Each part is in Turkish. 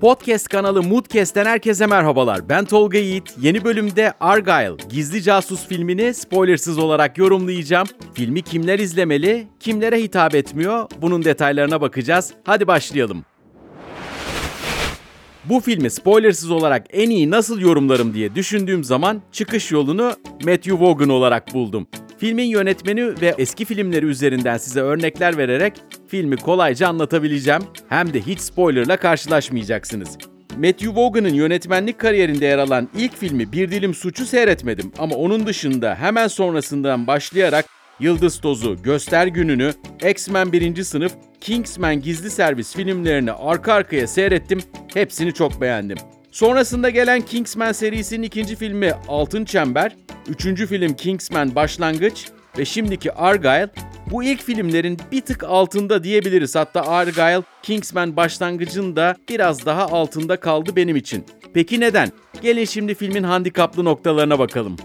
Podcast kanalı Moodcast'ten herkese merhabalar. Ben Tolga Yiğit. Yeni bölümde Argyle, Gizli Casus filmini spoilersız olarak yorumlayacağım. Filmi kimler izlemeli, kimlere hitap etmiyor bunun detaylarına bakacağız. Hadi başlayalım. Bu filmi spoilersız olarak en iyi nasıl yorumlarım diye düşündüğüm zaman çıkış yolunu Matthew Vaughn olarak buldum. Filmin yönetmeni ve eski filmleri üzerinden size örnekler vererek filmi kolayca anlatabileceğim. Hem de hiç spoilerla karşılaşmayacaksınız. Matthew Vaughan'ın yönetmenlik kariyerinde yer alan ilk filmi Bir Dilim Suçu seyretmedim ama onun dışında hemen sonrasından başlayarak Yıldız Tozu, Göster Gününü, X-Men 1. Sınıf, Kingsman Gizli Servis filmlerini arka arkaya seyrettim. Hepsini çok beğendim. Sonrasında gelen Kingsman serisinin ikinci filmi Altın Çember, üçüncü film Kingsman Başlangıç ve şimdiki Argyle bu ilk filmlerin bir tık altında diyebiliriz. Hatta Argyle, Kingsman başlangıcın da biraz daha altında kaldı benim için. Peki neden? Gelin şimdi filmin handikaplı noktalarına bakalım.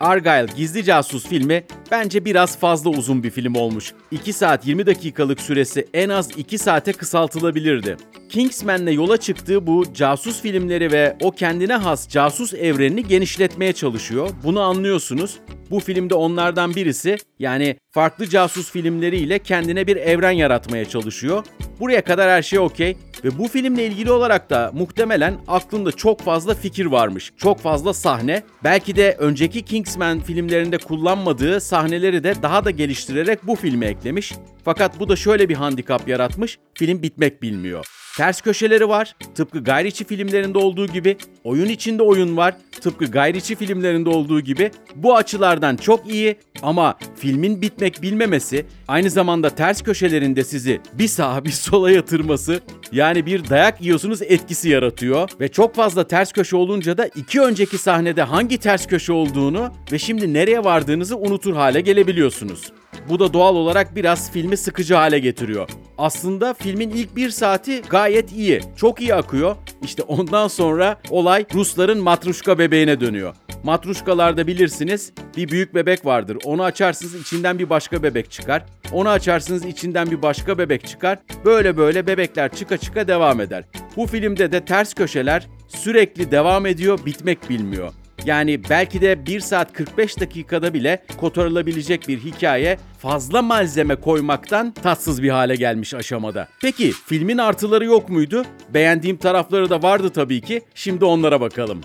Argyle Gizli Casus filmi bence biraz fazla uzun bir film olmuş. 2 saat 20 dakikalık süresi en az 2 saate kısaltılabilirdi. Kingsman'le yola çıktığı bu casus filmleri ve o kendine has casus evrenini genişletmeye çalışıyor. Bunu anlıyorsunuz. Bu filmde onlardan birisi yani farklı casus filmleriyle kendine bir evren yaratmaya çalışıyor. Buraya kadar her şey okey. Ve bu filmle ilgili olarak da muhtemelen aklında çok fazla fikir varmış. Çok fazla sahne. Belki de önceki Kingsman filmlerinde kullanmadığı sahneleri de daha da geliştirerek bu filme eklemiş. Fakat bu da şöyle bir handikap yaratmış. Film bitmek bilmiyor. Ters köşeleri var. Tıpkı Guy Ritchie filmlerinde olduğu gibi. Oyun içinde oyun var. Tıpkı Guy Ritchie filmlerinde olduğu gibi. Bu açılardan çok iyi ama filmin bitmek bilmemesi, aynı zamanda ters köşelerinde sizi bir sağa bir sola yatırması, yani bir dayak yiyorsunuz etkisi yaratıyor. Ve çok fazla ters köşe olunca da iki önceki sahnede hangi ters köşe olduğunu ve şimdi nereye vardığınızı unutur hale gelebiliyorsunuz. Bu da doğal olarak biraz filmi sıkıcı hale getiriyor. Aslında filmin ilk bir saati gayet iyi. Çok iyi akıyor. İşte ondan sonra olay Rusların matruşka bebeğine dönüyor. Matruşkalarda bilirsiniz bir büyük bebek vardır. Onu açarsınız içinden bir başka bebek çıkar. Onu açarsınız içinden bir başka bebek çıkar. Böyle böyle bebekler çıka çıka devam eder. Bu filmde de ters köşeler sürekli devam ediyor, bitmek bilmiyor. Yani belki de 1 saat 45 dakikada bile kotarılabilecek bir hikaye fazla malzeme koymaktan tatsız bir hale gelmiş aşamada. Peki filmin artıları yok muydu? Beğendiğim tarafları da vardı tabii ki. Şimdi onlara bakalım.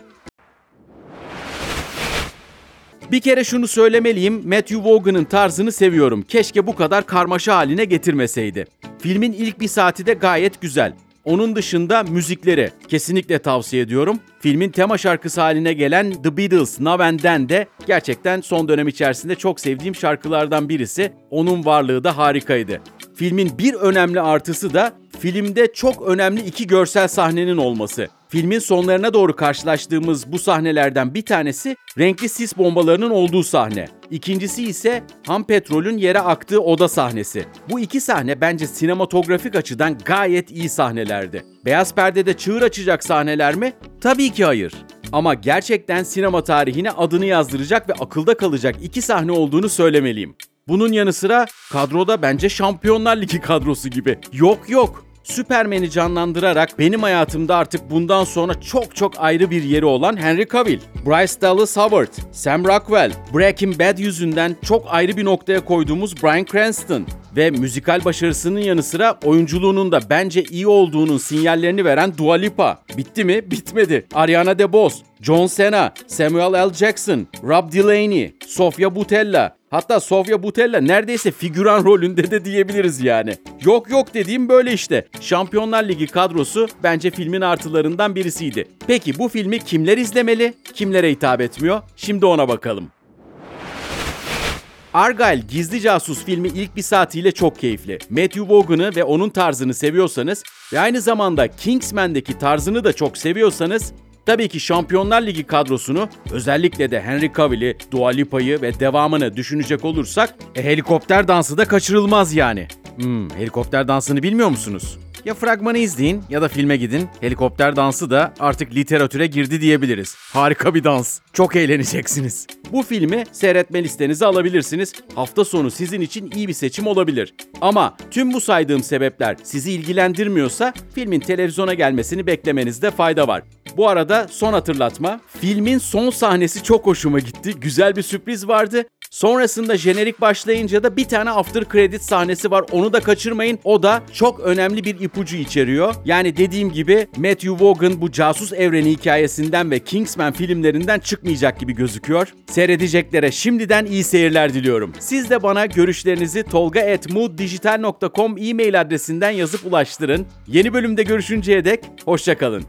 Bir kere şunu söylemeliyim, Matthew Vaughan'ın tarzını seviyorum. Keşke bu kadar karmaşa haline getirmeseydi. Filmin ilk bir saati de gayet güzel. Onun dışında müzikleri kesinlikle tavsiye ediyorum. Filmin tema şarkısı haline gelen The Beatles Now and Then de gerçekten son dönem içerisinde çok sevdiğim şarkılardan birisi. Onun varlığı da harikaydı. Filmin bir önemli artısı da filmde çok önemli iki görsel sahnenin olması. Filmin sonlarına doğru karşılaştığımız bu sahnelerden bir tanesi renkli sis bombalarının olduğu sahne. İkincisi ise ham petrolün yere aktığı oda sahnesi. Bu iki sahne bence sinematografik açıdan gayet iyi sahnelerdi. Beyaz perdede çığır açacak sahneler mi? Tabii ki hayır. Ama gerçekten sinema tarihine adını yazdıracak ve akılda kalacak iki sahne olduğunu söylemeliyim. Bunun yanı sıra kadroda bence Şampiyonlar Ligi kadrosu gibi. Yok yok. Superman'i canlandırarak benim hayatımda artık bundan sonra çok çok ayrı bir yeri olan Henry Cavill, Bryce Dallas Howard, Sam Rockwell, Breaking Bad yüzünden çok ayrı bir noktaya koyduğumuz Bryan Cranston ve müzikal başarısının yanı sıra oyunculuğunun da bence iyi olduğunun sinyallerini veren Dua Lipa. Bitti mi? Bitmedi. Ariana DeBose, John Cena, Samuel L. Jackson, Rob Delaney, Sofia Boutella, Hatta Sofia Butella neredeyse figüran rolünde de diyebiliriz yani. Yok yok dediğim böyle işte. Şampiyonlar Ligi kadrosu bence filmin artılarından birisiydi. Peki bu filmi kimler izlemeli, kimlere hitap etmiyor? Şimdi ona bakalım. Argyle Gizli Casus filmi ilk bir saatiyle çok keyifli. Matthew Vaughan'ı ve onun tarzını seviyorsanız ve aynı zamanda Kingsman'deki tarzını da çok seviyorsanız Tabii ki Şampiyonlar Ligi kadrosunu özellikle de Henry Cavill'i, Dua Lipa'yı ve devamını düşünecek olursak e, helikopter dansı da kaçırılmaz yani. Hmm, helikopter dansını bilmiyor musunuz? Ya fragmanı izleyin ya da filme gidin. Helikopter dansı da artık literatüre girdi diyebiliriz. Harika bir dans. Çok eğleneceksiniz. Bu filmi seyretme listenize alabilirsiniz. Hafta sonu sizin için iyi bir seçim olabilir. Ama tüm bu saydığım sebepler sizi ilgilendirmiyorsa filmin televizyona gelmesini beklemenizde fayda var. Bu arada son hatırlatma. Filmin son sahnesi çok hoşuma gitti. Güzel bir sürpriz vardı. Sonrasında jenerik başlayınca da bir tane after credit sahnesi var. Onu da kaçırmayın. O da çok önemli bir ipucu içeriyor. Yani dediğim gibi Matthew Vaughan bu casus evreni hikayesinden ve Kingsman filmlerinden çıkmayacak gibi gözüküyor. Seyredeceklere şimdiden iyi seyirler diliyorum. Siz de bana görüşlerinizi tolga.mooddigital.com e-mail adresinden yazıp ulaştırın. Yeni bölümde görüşünceye dek hoşçakalın.